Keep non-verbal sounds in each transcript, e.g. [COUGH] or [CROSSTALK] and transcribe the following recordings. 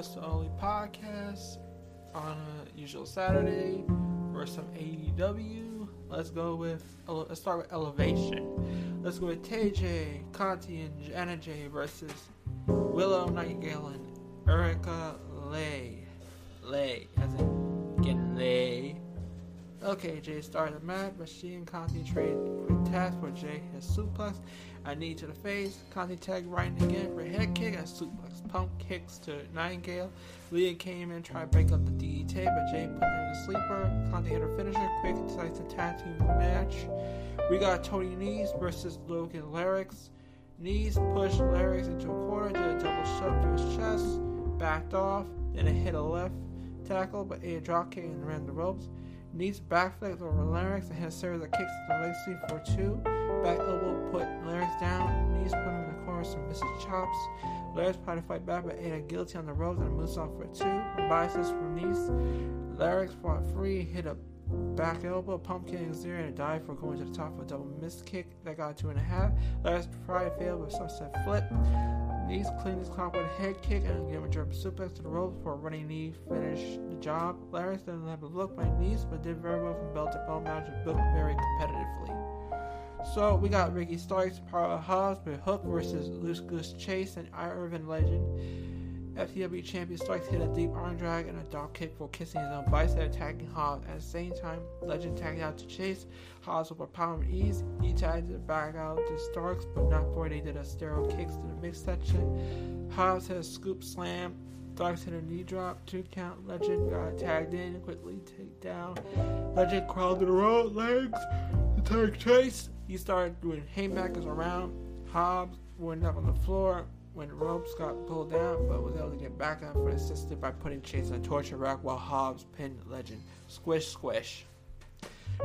Just the Only podcast on a usual Saturday for some AEW. Let's go with let's start with Elevation. Let's go with TJ, Conti, and Anna Jay versus Willow Nightingale and Erica Lay. Lay, as in getting lay. Okay, Jay started the match, but she and Conti trade quick task for Jay his suplex, a knee to the face, Conti tag right again for a head kick a suplex. Pump kicks to Nightingale. Leah came in, tried to break up the DDT, but Jay put in the sleeper. Conti hit her finisher, quick decisive tag team match. We got Tony Nese versus Logan Larix. Nese pushed Larix into a corner, did a double shove to his chest, backed off, then it hit a left tackle, but a drop came and ran the ropes. Nese backflip over Larix and hit a series of kicks to the leg sweep for two. Back elbow put Larix down. Nese put him in the corner some vicious chops. Tried to fight back but ate a guilty on the ropes and moves off for two. Biceps from Nese. Larix fought free, hit a back elbow, pumpkin zero and a dive for going to the top of a double missed kick that got two and a half. Larix tried failed with sunset flip. Nese cleaned his clock with a head kick and gave a German suplex to the ropes for a running knee finish the job. Larix didn't have a look by Nese, but did very well from belt to belt match and booked very competitively. So we got Ricky Starks, Power Hobbs, but Hook versus Loose Goose Chase and Irvin Legend. FTW champion Starks hit a deep arm drag and a dog kick for kissing his own bicep, attacking Hobbs. At the same time, Legend tagged out to Chase. Hobbs with a power and ease. He tagged it back out to Starks, but not before they did a stereo kicks to the mix section. Hobbs hit a scoop slam. Starks hit a knee drop, two count. Legend got tagged in, quickly take down. Legend crawled to the road, legs, to tag Chase. He started doing haymakers around. Hobbs went up on the floor when ropes got pulled down, but was able to get back up but assisted by putting Chase on a torture rack while Hobbs pinned Legend. Squish, squish.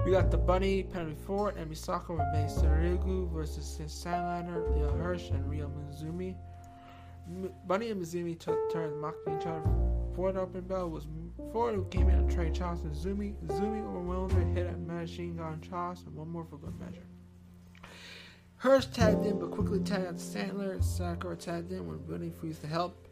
We got the Bunny, Penelope Ford, and Misaka Rebe Sarugu versus Sandliner, Leyla Hirsch, and Ryo Mizunami. Bunny and Mizunami took turns mocking each other. Ford open bell was Ford who came in and trade Chops and Zumi. Zumi overwhelmed her, hit a machine gun Chops, and one more for good measure. Hirsch tagged in, but quickly tagged Sandler. Sakura tagged in when Bunny refused to help.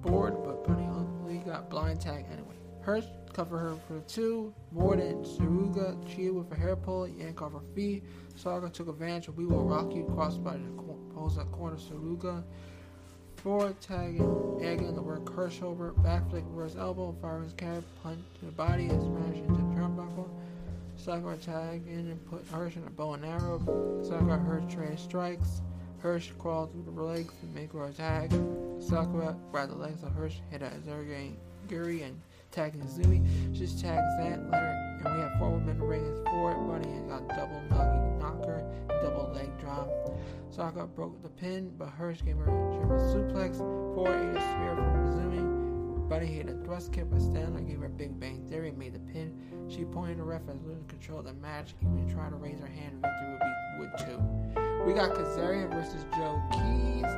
Board, but Bunny only got blind tag anyway. Hirsch covered her for two. More than Saruga cheated with a hair pull, yank off her feet. Saga took advantage of We Will Rock You, crossed by the pose at corner Saruga. Ford tagging, egging the work Hirsch over, backflip his elbow, firing his cab, punch to the body, and smash into. Sakura tagged in and put Hirsch in a bow and arrow. Sakura Hirsch trade strikes. Hirsch crawled through the legs to make her attack. Sakura grabbed the legs of Hirsch, hit a Zergane Guri, and tagged Izumi. She's tagged Zantler, and we have four women ring as Ford, Bunny, and got double nuggy knocker and double leg drop. Sakura broke the pin, but Hirsch gave her a German suplex. Ate a spear from Izumi. Hit a thrust kick, but Stanley gave her a Big Bang Theory made the pin. She pointed the ref as losing control of the match, even tried to raise her hand. Victory would be would too. We got Kazarian versus Joe Keys.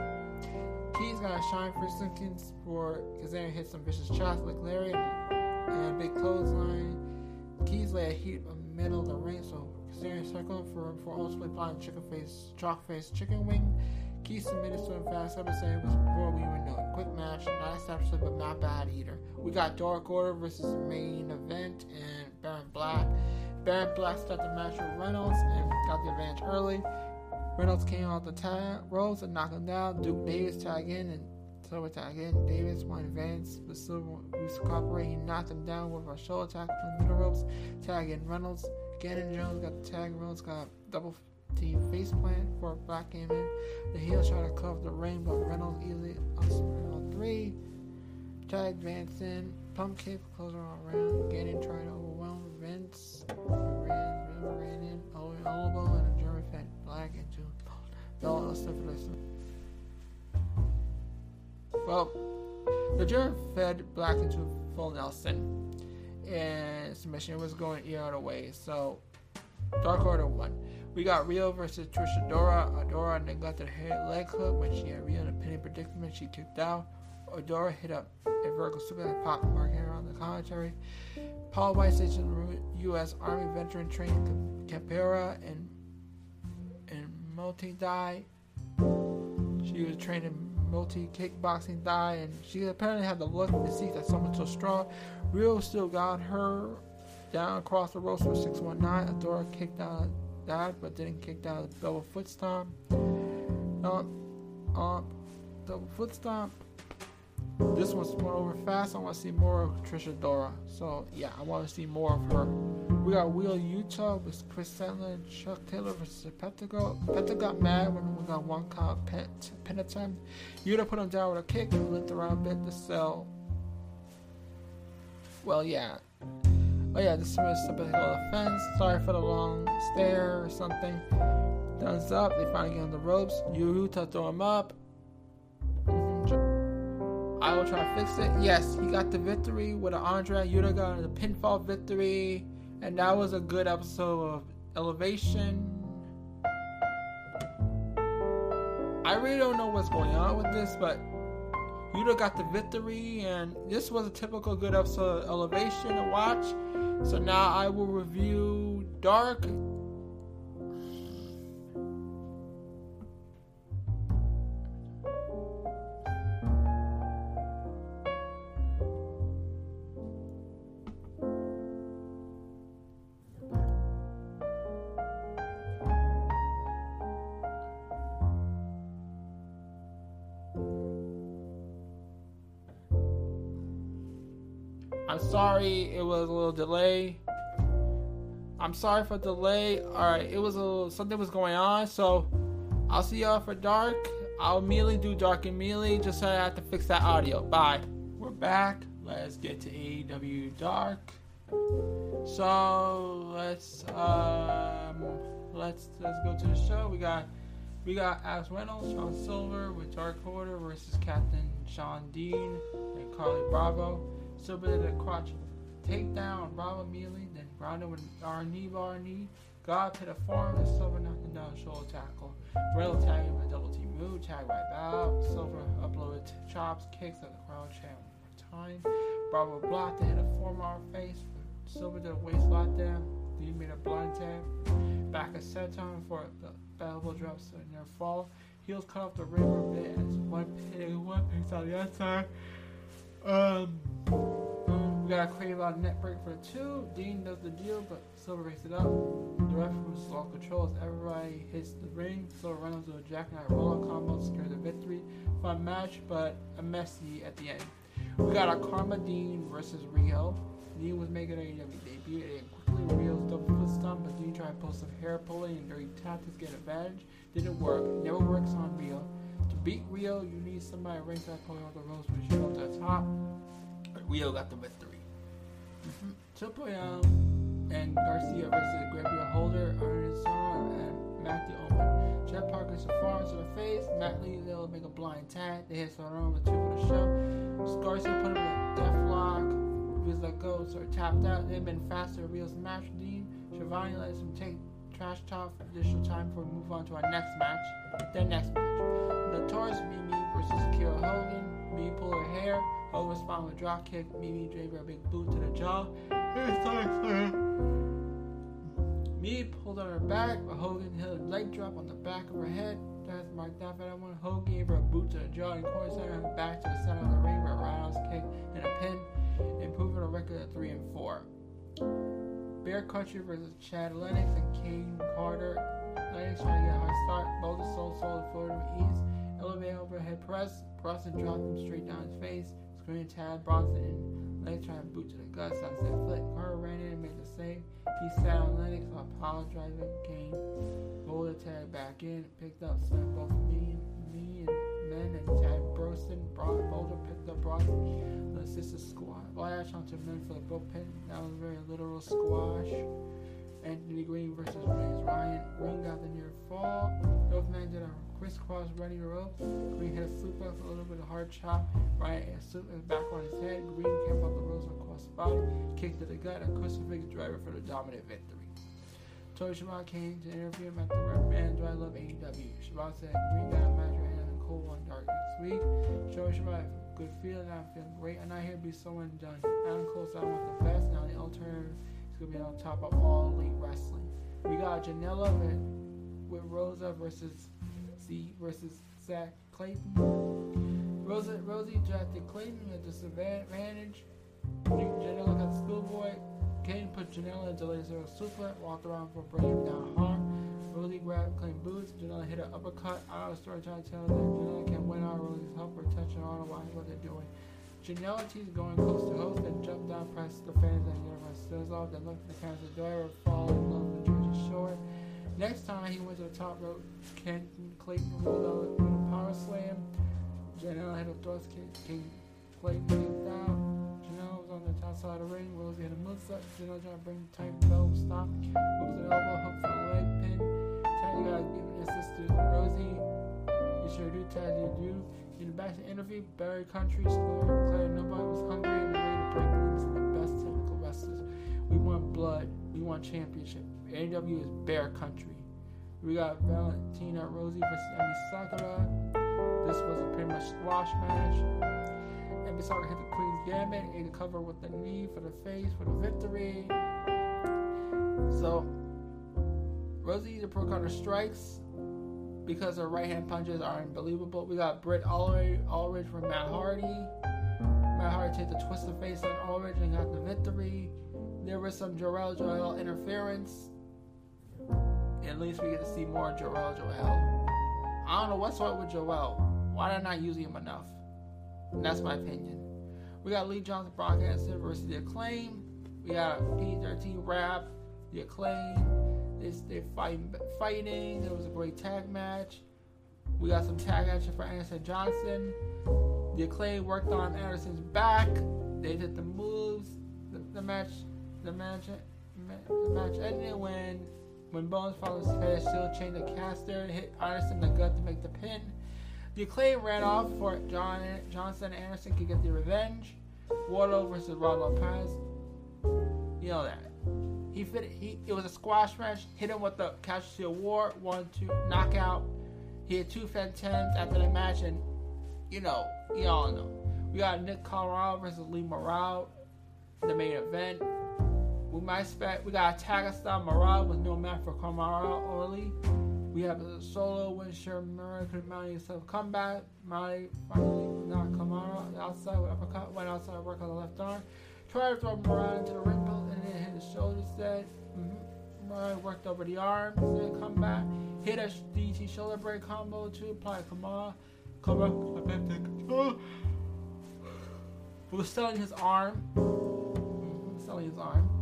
Keys got a shine for seconds for Kazarian hit some vicious shots like Larry and big clothesline. Keys lay a in the middle of the ring, so Kazarian circled for for ultimately applying chicken face, chalk face chicken wing. Keys submitted so fast episode was before we even know it. Quick match, not exceptional, but not bad either. We got Dark Order versus main event and Baron Black. Baron Black started the match with Reynolds and got the advantage early. Reynolds came off the tag ropes and knocked him down. Duke Davis tag in and Silver tag in. Davis won advance but Silver to cooperate. He knocked him down with a shoulder attack from the middle ropes. Tag in Reynolds. Gannon Jones got the tag. Reynolds got double team face plant for Black came. The heel tried to cover the ring, but Reynolds easily on three. Tag advanced in. Pump kick closer all around. Gannon tried to overwhelm Vince. Ran, ran, in. Elbow and a German fed Black into Bell syphilis. Well, the German fed Black into full Nelson. And submission was going other way. So Dark Order won. We got Rio versus Trish Adora. Adora neglected her leg hook when she had Rio in a pinning predicament. She kicked out. Adora hit up a vertical super that popped marking her on the commentary. Paul White says U.S. Army veteran trained Capera and and multi die. She was trained in multi kickboxing die, and she apparently had the look and see that someone so strong. Rio still got her down across the ropes for 619. Adora kicked out that, but didn't kick down the double foot stomp. Um, double foot stomp. This one's more over fast. I want to see more of Trish Adora. So yeah, I want to see more of her. We got Wheeler Yuta with Chris Sandler and Chuck Taylor versus Pentagon. Penta got mad when we got one count pen, pen attempt. Yuta put him down with a kick and limped around a bit to sell. Well, yeah. Oh yeah, this was of offense. Sorry for the long stare or something. Thumbs up. They finally get on the ropes. Yuta throw him up. I will try to fix it. Yes, he got the victory with an Andre Yuta got the pinfall victory, and that was a good episode of Elevation. I really don't know what's going on with this, but Yuta got the victory, and this was a typical good episode of Elevation to watch. So now I will review Dark sorry it was a little delay. I'm sorry for delay. Alright, it was a little, something was going on, so I'll see y'all for dark. I'll immediately do dark immediately, just so I have to fix that audio. Bye. We're back. Let's get to AEW Dark. So let's um let's let's go to the show. We got we got Alex Reynolds, John Silver with Dark Order versus Captain Sean Dean and Carly Bravo. Did a crotch takedown, Bravo immediately, then grounded with our knee bar knee. God to the forearm and Silver knocked him down, shoulder tackle. Reynolds tagged him with a double team move, tag right out. Silver uploaded chops, kicks at the crowd chant one more time. Bravo blocked and hit a forearm face. Silver did a waist lock there. Then he made a blind tag. Back a set time for the elbow drops in their fall. Heels cut off the ring a bit as one pig, one picks out the outside. Um, we got out net break for two. Dean does the deal, but Silver breaks it up. The ref was slow control as everybody hits the ring. Silver Reynolds with a jackknife roll combo secures the victory. Fun match, but a messy at the end. We got a Karma Dean versus Rio. Dean was making a AEW debut and quickly Rio's double foot stomp, but Dean tried to pull some hair pulling and dirty tactics get advantage. Didn't work. Never works on Rio. To beat Rio, you need somebody ringside pulling out the ropes when you up to the top. Rio got the victory. Mm-hmm. And Garcia versus Gabriel Holder, Ernest and Matthew Owen. Jeff Parker forearm to the face. Matt Lee they'll make a blind tag. They hit Sonoran with two for the show. Garcia put him in a death lock. Feels like ghosts are tapped out. They've been faster. Rio's match Dean. Schiavone lets him take trash talk for additional time before we move on to our next match. Their next match. Notorious Mimi versus Kiera Hogan. Mimi pull her hair. Respond with a drop kick. Mimi gave a big boot to the jaw. Mimi pulled on her back, but Hogan hit a leg drop on the back of her head. That's marked out for that one. Hogan gave her a boot to the jaw and corner her back to the center of the ring for a roundhouse kick and a pin, improving her record to 3 and 4. Bear Country versus Chad Lennox and Kane Carter. Lennox trying to get a hard start. Both are so solid Florida with ease. Elevate overhead press. Bronson dropped him straight down his face. Screen Chad Bronson Lennox trying to boot to the guts. Sunset flick. Carter ran in and made the save. He sat on Lennox while apologizing. Kane rolled the tag back in. Picked up some both me, me and men and Tad Bronson, Brought Boulder picked up Bronson. The sister squad. Lash onto men for the bullpen. That was a very literal squash. Anthony Green versus Ryan. Green got the near fall. Both men did a crisscross running rope. Green hit a a little bit of hard chop. Ryan and suplex back on his head. Green came up the ropes across the body. Kick to the gut. A crucifix driver for the dominant victory. Tony Shabbat came to interview him at the Red Man Do I Love AEW. Shabbat said Green got a match with Adam Cole on Dark next week. Tony Shabbat good feeling. I'm feeling great. and not here to be someone done. Adam Cole said I want the best. Now the alternative is going to be on top of all elite wrestling. We got Janela with, with Rosa versus C versus Zach Clayton. Rosie, Rosie drafted Clayton at a disadvantage. Janela got schoolboy. Kane put Janela into laser super, walked around for bringing down hard. Rosie grabbed Clayton boots. Janela hit an uppercut. Of story trying to tell that Janela can win out. Rosie's help her touch on all what they're doing. Janela is going coast to coast and jumped down past the fans and Universe Sizzle. Then looked at the camera's door, or fall in love with Jersey Shore. Next time he went to the top rope, Kenton Clayton rolled out a power slam. Janela had a thrust kick. King Clayton kicked out. Janela was on the top side of the ring. Rosie hit a moonsault. Janela tried to bring the tight belt stop. Moves an elbow hook for the leg pin. Tell you guys giving assist to Rosie. You sure do, Taz, you do. In the back the interview, Barry Country School declared nobody was hungry and ready to break loose the best technical wrestlers. We want blood. We want championship. AEW is Bear Country. We got Valentina Rosie versus Emi Sakura. This was a pretty much squash match. Emi Sakura hit the Queen's Gambit, ate the cover with the knee for the face for the victory. So, Rosie the pro counter strikes because her right hand punches are unbelievable. We got Britt Ulrich, from Matt Hardy. Matt Hardy take the twisted face on Ulrich and got the victory. There was some Jora Johl interference. At least we get to see more Jora Johl. I don't know what's wrong with Johl. Why I not use him enough? And that's my opinion. We got Lee Johnson Broadcasting versus the Acclaim. We got P13 Rap, the Acclaim. It's, they're fighting, fighting. There was a great tag match. We got some tag action for Anderson Johnson. The Acclaim worked on Anderson's back. They did the moves. The, the match, the match, the match ended when when Bones followed his head, still chained the caster, hit Anderson in the gut to make the pin. The Acclaim ran off for John Johnson and Anderson could get the revenge. Wardlow versus Rod Lopez. You know that. He fit. He it was a squash match. Hit him with the Casualty of War. One, two, knockout. He had two Phantoms after the match, and you know, you all know. We got Nick Comoroto versus Lee Moriarty, the main event. We might expect we got a tag style Morale with no match for Kamara early. We have a solo. Sure, Murray could mount himself comeback. Murray finally not Kamara outside with uppercut. Went outside work on the left arm. Tried to throw Murray into the ring belt and then hit his shoulder instead. Mm-hmm. Worked over the arm. Then come back. Hit a DT shoulder break combo to apply Kamara. Kamara. [GASPS] Was selling his arm. Mm-hmm. Selling his arm.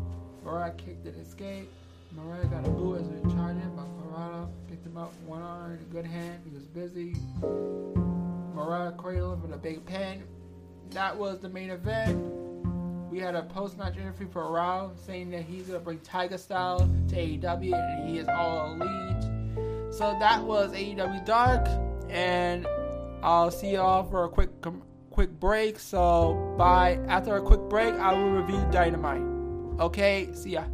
Murray kicked it escape. Mariah got a boo as charged him, but Corrado picked him up one arm, a good hand. He was busy. Mariah cradled with a big pen. That was the main event. We had a post-match interview for Raw saying that he's gonna bring Tiger Style to AEW and he is all elite. So that was AEW Dark, and I'll see y'all for a quick quick break. So bye. After a quick break, I will review Dynamite. Okay, see ya.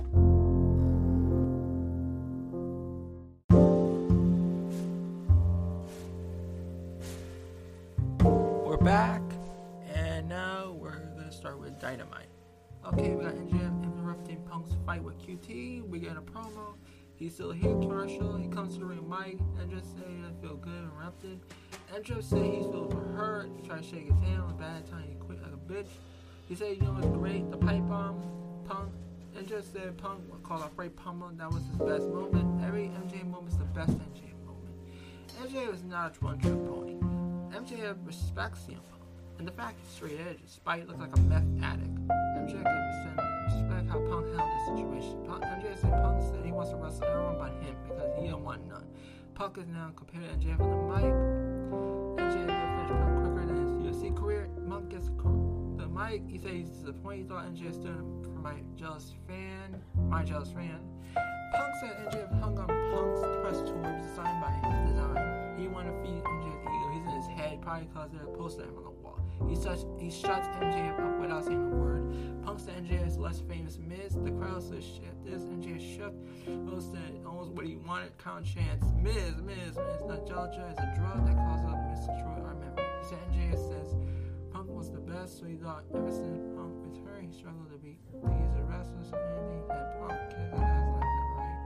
We're back, and now we're gonna start with Dynamite. Okay, we got MJF interrupting Punk's fight with QT. We get a promo. He's still here, commercial. He comes to the ring mic and just say, I feel good, interrupted. MJF said he's feeling hurt. He to shake his hand on the bad time. He quit like a bitch. He said, you know, it's great. The pipe bomb, Punk. Said Punk would call a freight pummel. That was his best moment. Every MJ moment is the best MJ moment. MJ was not a one trick pony. MJ respects CM Punk, and the fact he's straight edge, despite looks like a meth addict. MJF gave respect how Punk handled the situation. Punk, MJF said Punk said he wants to wrestle everyone but him because he don't want none. Punk is now compared to MJF on the mic. MJF will finish Punk quicker than his UFC career. Punk gets the mic. He said he's disappointed. He thought MJF stood for my jealous fan. My jealous fan. Punk said MJF hung on Punk's press tour designed by his design. He wanted to feed MJF ego. He's in his head, probably because there's a poster on the wall. He, such, he shuts MJF up without saying a word. Punk said MJF's less famous Miz. The crowd said, shit, this. MJF shook. Most said almost what he wanted. Count chance. Miz, Miz, Miz. Nostalgia is a drug that causes us to misconstrue our memory. He said MJF says so he got. Ever since Punk her he struggled to beat a restless and anything that Punk has left and right.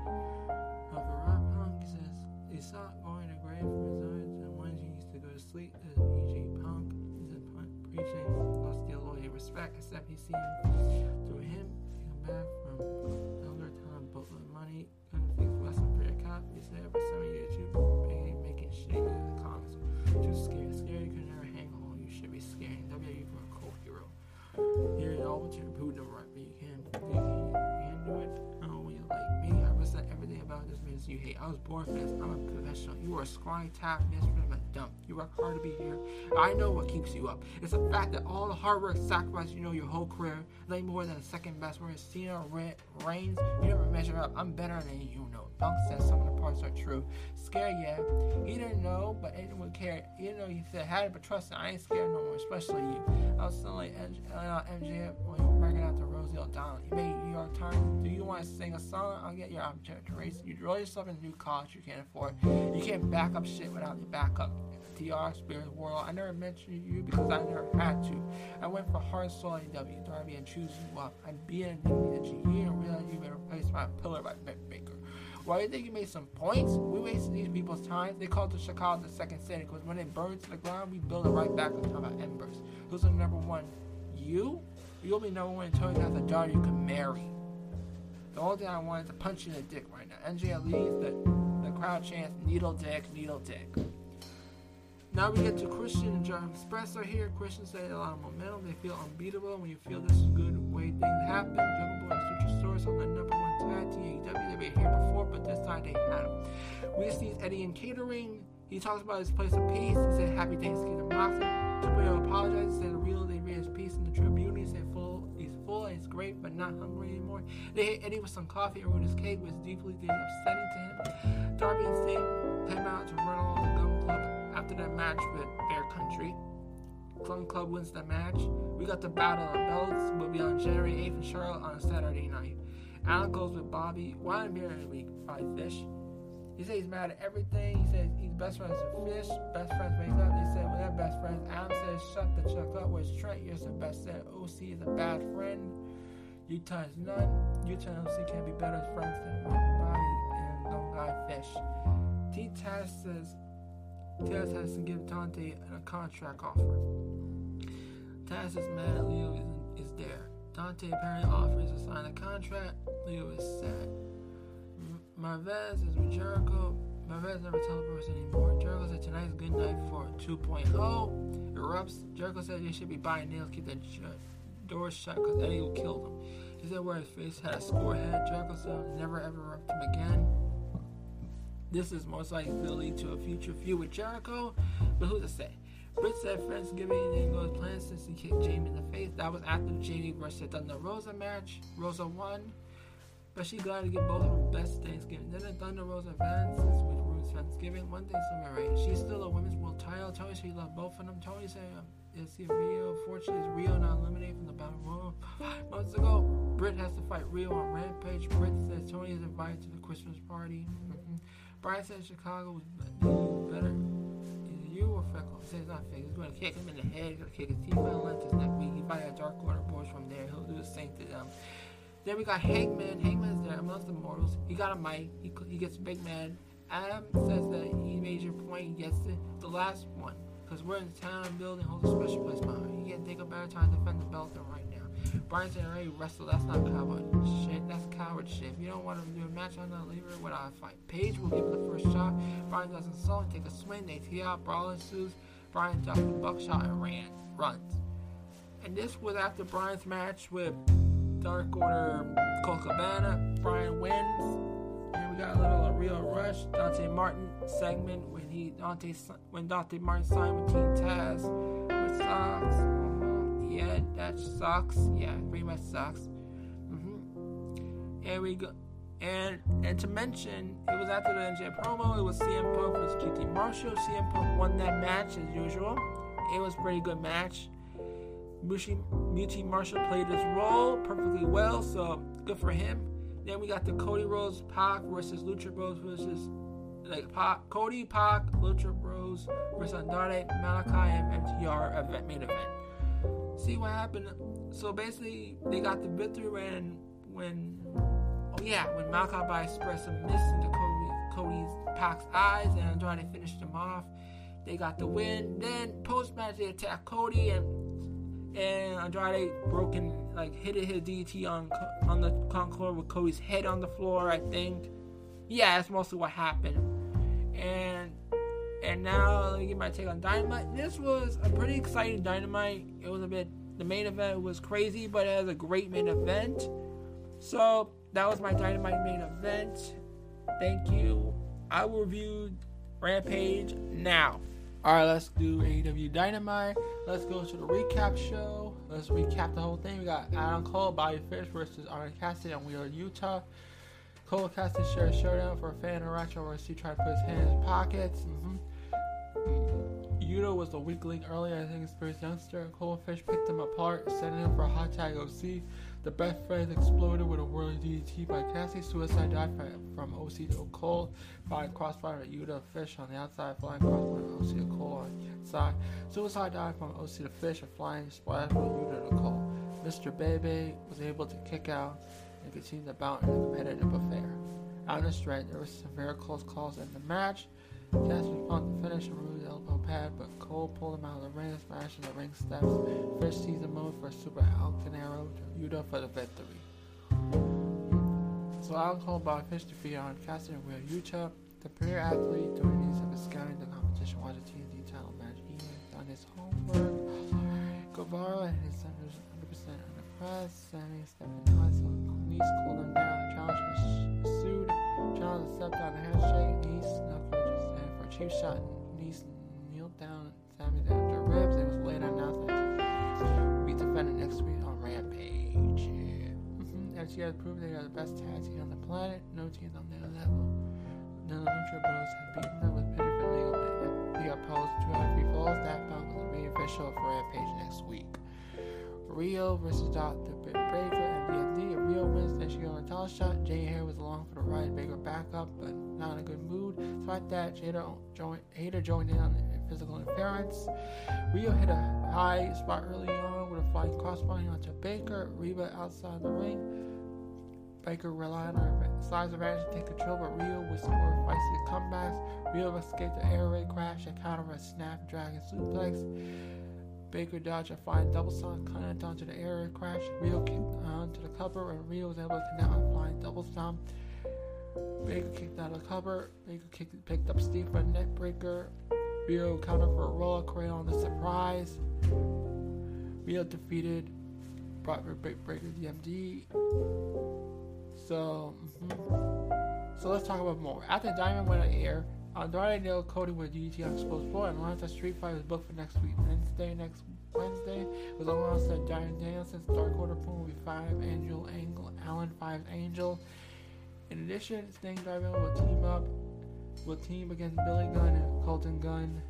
But for rap Punk, says he's not going to grave for his own. and when he used to go to sleep, as E.G. Punk He a punk preaching, lost the loyalty respect, except he seen through him come back from Elder Tom Butler money, couldn't fix wrestling for a cop, he said. I was born for this. I'm a professional. You are a scrawny tap misfit of a dump. You work hard to be here. I know what keeps you up. It's the fact that all the hard work, sacrifice you know your whole career, like more than a second best. Whereas Cena Reigns, you never measure up. I'm better than you know. Punk says some of the parts are true. Scared, yeah. He didn't know, but anyone care. You know, he said, had it, but trust me, I ain't scared no more, especially you. I was still like uh, MJF when you were breaking out to Rosie O'Donnell. You made New York Times. Do you want to sing a song? I'll get your object to race. You roll yourself in a new college you can't afford. You can't back up shit without your backup. TR, Spirit World. I never mentioned you because I never had to. I went for hard soul AW, Darby, and choose you up. I'm being a you didn't realize you've been replaced by a pillar by Baker. Why do you think you made some points? We wasted these people's time. They called the Chicago the second city because when it burned to the ground, we build it right back on top of embers. Who's the number one? You? You'll be number one until you have a daughter you can marry. The only thing I want is to punch you in the dick right now. NJ leaves the, the crowd chants, needle dick, needle dick. Now we get to Christian and Jurassic Express are here. Christian say a lot of momentum. They feel unbeatable. When you feel this is good way things happen, Jungle Boy and Future Source on the number one tag team. They've been here before, but this time they had him. We see Eddie in catering. He talks about his place of peace. He said, Happy Thanksgiving, Moxley. Triple apologized. He said, real they raised peace in the Tribune. He said, full, he's full and he's great, but not hungry anymore. They hit Eddie with some coffee and ruined his cake, was deeply upsetting to him. Darby and Sting came out to run all the match with Bear Country. Gunn Club wins the match. We got the Battle of Belts We'll be on January 8th in Charlotte on a Saturday night. Alan goes with Bobby. Why I'm here in week five fish. He says he's mad at everything. He says he's best friends with Fish, best friends wake up. They said, well, they're best friends. Alan says, shut the chuck up. Where's Trent? You're the best. Said OC is a bad friend. Yuta is none. Yuta and OC can't be better friends than Bobby and Don't Guy Fish. T Taz says Taz has to give Dante a contract offer. Taz is mad Leo is, is there. Dante apparently offers to sign a contract. Leo is sad. Marvez is with Jericho. Marvez never teleports anymore. Jericho said tonight's good night for 2.0. Erupts. Jericho said they should be buying nails, keep the doors shut because Eddie will kill them. He said where his face had a score head. Jericho said never ever erupt him again. This is most likely to to a future feud with Jericho, but who's to say? Britt said Thanksgiving didn't go as since he kicked Jamie in the face. That was after Jamie versus the Thunder Rosa match. Rosa won, but she got to get both of her best Thanksgiving. Then the Thunder Rosa advances, with ruins Thanksgiving. One thing's something right. She's still a women's world title. Tony said she loved both of them. Tony said, um, Is he Rio? Fortunately, is Rio not eliminated from the Battle Royal? Five [SIGHS] months ago, Britt has to fight Rio on Rampage. Britt says Tony is invited to the Christmas party. Mm-hmm. Brian said Chicago was better. Is you or Freckle? He says it's not fake. He's going to kick him in the head. He's going to kick his teeth out lenses next week. He fight a Dark Order boys from there. He'll do the same to them. Um, then we got Hangman. Hangman's there amongst the mortals. He got a mic. He, he gets big man. Adam says that he made your point. He gets it. The last one. Because we're in the town building holds a special place behind. You can't think of better time to defend the belt than right. Brian said, "Hey, wrestle. That's not coward shit. That's coward shit. If you don't want to do a match, I'm not leaving it without a fight." Page will give him the first shot. Brian does not song, take a swing. They tee out. Brawl ensues. Brian drops the buckshot and ran, runs. And this was after Brian's match with Dark Order Colt Cabana. Brian wins. And we got a little real rush. Dante Martin segment when he Dante when Dante Martin signed with Team Taz, which sucks yeah, that sucks. Yeah, pretty much sucks. Mm-hmm. And we go, and and to mention, it was after the NJ promo. It was CM Punk versus QT Marshall. CM Punk won that match as usual. It was a pretty good match. Mushi, Muti Marshall played his role perfectly well, so good for him. Then we got the Cody Rhodes Pac versus Lucha Bros versus like Pac, Cody Pac, Lucha Bros versus Andrade, Malakai, and FTR event main event see what happened. So basically, they got the victory when when oh yeah, when Malakai expressed a miss into Cody, Cody's Pac's eyes, and Andrade finished him off. They got the win. Then post match, they attack Cody, and and Andrade broken like hit his DT on on the Concord with Cody's head on the floor. I think. Yeah, that's mostly what happened. And and now let me get my take on Dynamite. This was a pretty exciting Dynamite. It was a bit. The main event was crazy, but it was a great main event. So that was my Dynamite main event. Thank you. I will review Rampage now. All right, let's do AEW Dynamite. Let's go to the recap show. Let's recap the whole thing. We got Adam Cole, Bobby Fish versus Orange Cassidy and Wheeler Yuta. Cole Cassidy a showdown for a fan interaction where he tried to put his hand in his pockets. Mm-hmm. Yuta was the weak link earlier as inexperienced youngster. Cole Fish picked him apart, sending him for a hot tag OC. The best friends exploded with a whirling DDT by Cassie. Suicide dive from OC to Cole. Flying crossfire at Yuta Fish on the outside. Flying crossfire OC to Cole on the inside. Suicide dive from OC to Fish. A flying splash from Yuta to Cole. Mr. Bebe was able to kick out and continue to bounce in a competitive affair. Out of the strength, there were some very close calls in the match. Cass responded to finish and remove the elbow pad, but Cole pulled him out of the ring, and smashing the ring steps. First season the move for super Alton arrow to Yuta for the victory. So Alan Cole bought Fish defeat on Cassidy and Will Yuta. The premier athlete doing these of scouting the competition watched the TNT title match. He done his homework. Guevara and his son was 100% on the press. Sammy stepping high, so Nese cooled him down. Challenge sued. Challenge stepped on a handshake. Nese cheap shot. Nese kneeled down, Sammy down ribs, and was later announced that be defended next week on Rampage. Mm-hmm. FTR has proven they are the best tag team on the planet. No teams on their level. None of the Lucha Bros have beaten them with pity for legal out of three falls. That bout was made official for Rampage next week. Rio versus Dr. Breakker and BMD. Rio wins, then she got a title shot. Jay Hair was along for the ride. Baker back up, but not in a good mood. Despite that, Jada joined, Hayter joined in on the physical interference. Rio hit a high spot early on with a flying crossbody onto Baker. Reba outside the ring. Baker relied on her size advantage to take control, but Rio some more feisty comebacks. Rio escaped the air raid crash and counter a snapdragon suplex. Baker dodged a flying double stomp, connected onto the air crash. Rio kicked onto the cover, and Rio was able to connect on flying double stomp. Baker kicked out of the cover. Baker kicked, picked up Steve for a neck breaker. Rio countered for a roller cray on the surprise. Rio defeated Brock Breakker DMD. So, mm-hmm. so let's talk about more. After Diamond went on air, Andrade nailed Cody with on Exposed Floor and launched a Street Fight was booked for next week. Wednesday, next Wednesday, was announced that Giant Danielson's Dark Order Pool will be 5 Angel Angle, Allen 5 Angel. In addition, Sting Driver will team up, will team against Billy Gunn and Colten Gunn.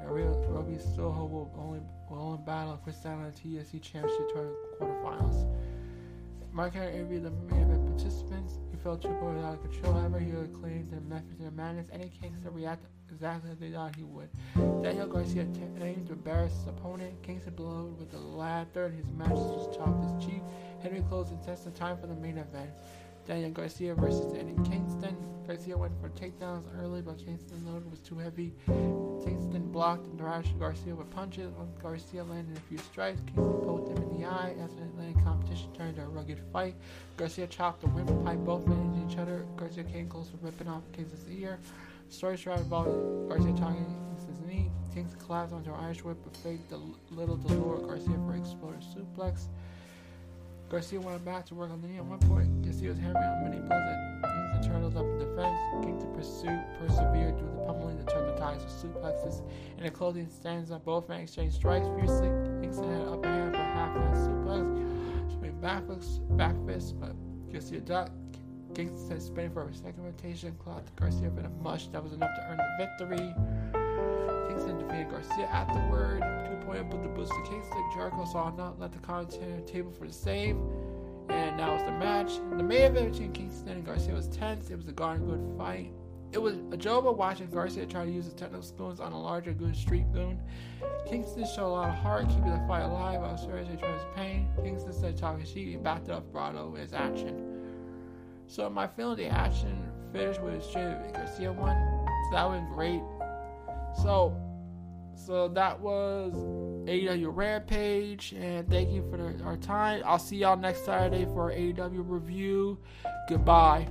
And Robbie Soho will only, will only battle Chris Allen TSC Championship Tour quarterfinals. Mark Henry interviewed the main event participants. Felt Triple out of control, however, he claimed the method to the madness. Any Kingston react exactly as they thought he would. Daniel Garcia aimed to embarrass his opponent. Kingston blowed with the ladder, and his match was chopped his cheek. Henry closed and tested time for the main event. Daniel Garcia versus Eddie Kingston. Garcia went for takedowns early, but Kingston's load was too heavy. Kingston blocked and thrashed Garcia with punches. Once Garcia landed a few strikes, Kingston poked him in the eye. As the Atlantic competition turned to a rugged fight, Garcia chopped the windpipe, both men each other. Garcia came close to ripping off Kingston's ear. Story stride involved Garcia talking Kingston's knee. Kingston collapsed onto an Irish whip, but faked the little to lure Garcia for explosive suplex. Garcia went back to work on the knee at one point. Garcia was hammering on many blows and Kingston turtles up in defense. Kingston pursued, persevered through the pummeling to turn the ties with suplexes. In the closing stanza, both men exchanged strikes fiercely. Kingston had upper hand for half hand suplex. Made backflips, back fists, but Garcia ducked. Kingston spinning for a second rotation, clocked Garcia for the mush that was enough to earn the victory. Kingston defeated Garcia at afterward. Two point put the boost to Kingston. Jericho saw not let the commentator table for the save. And now it's the match. The main event between Kingston and Garcia was tense. It was a darn good fight. It was a job of watching Garcia try to use his technical skills on a larger goon street goon. Kingston showed a lot of heart, keeping the fight alive while Sergio his pain. Kingston said talking shit and backed up Brado with his action. So my feeling the action finished with a straight Garcia won. So that went great. So So that was AEW Rampage, and thank you for the, our time. I'll see y'all next Saturday for our AEW review. Goodbye.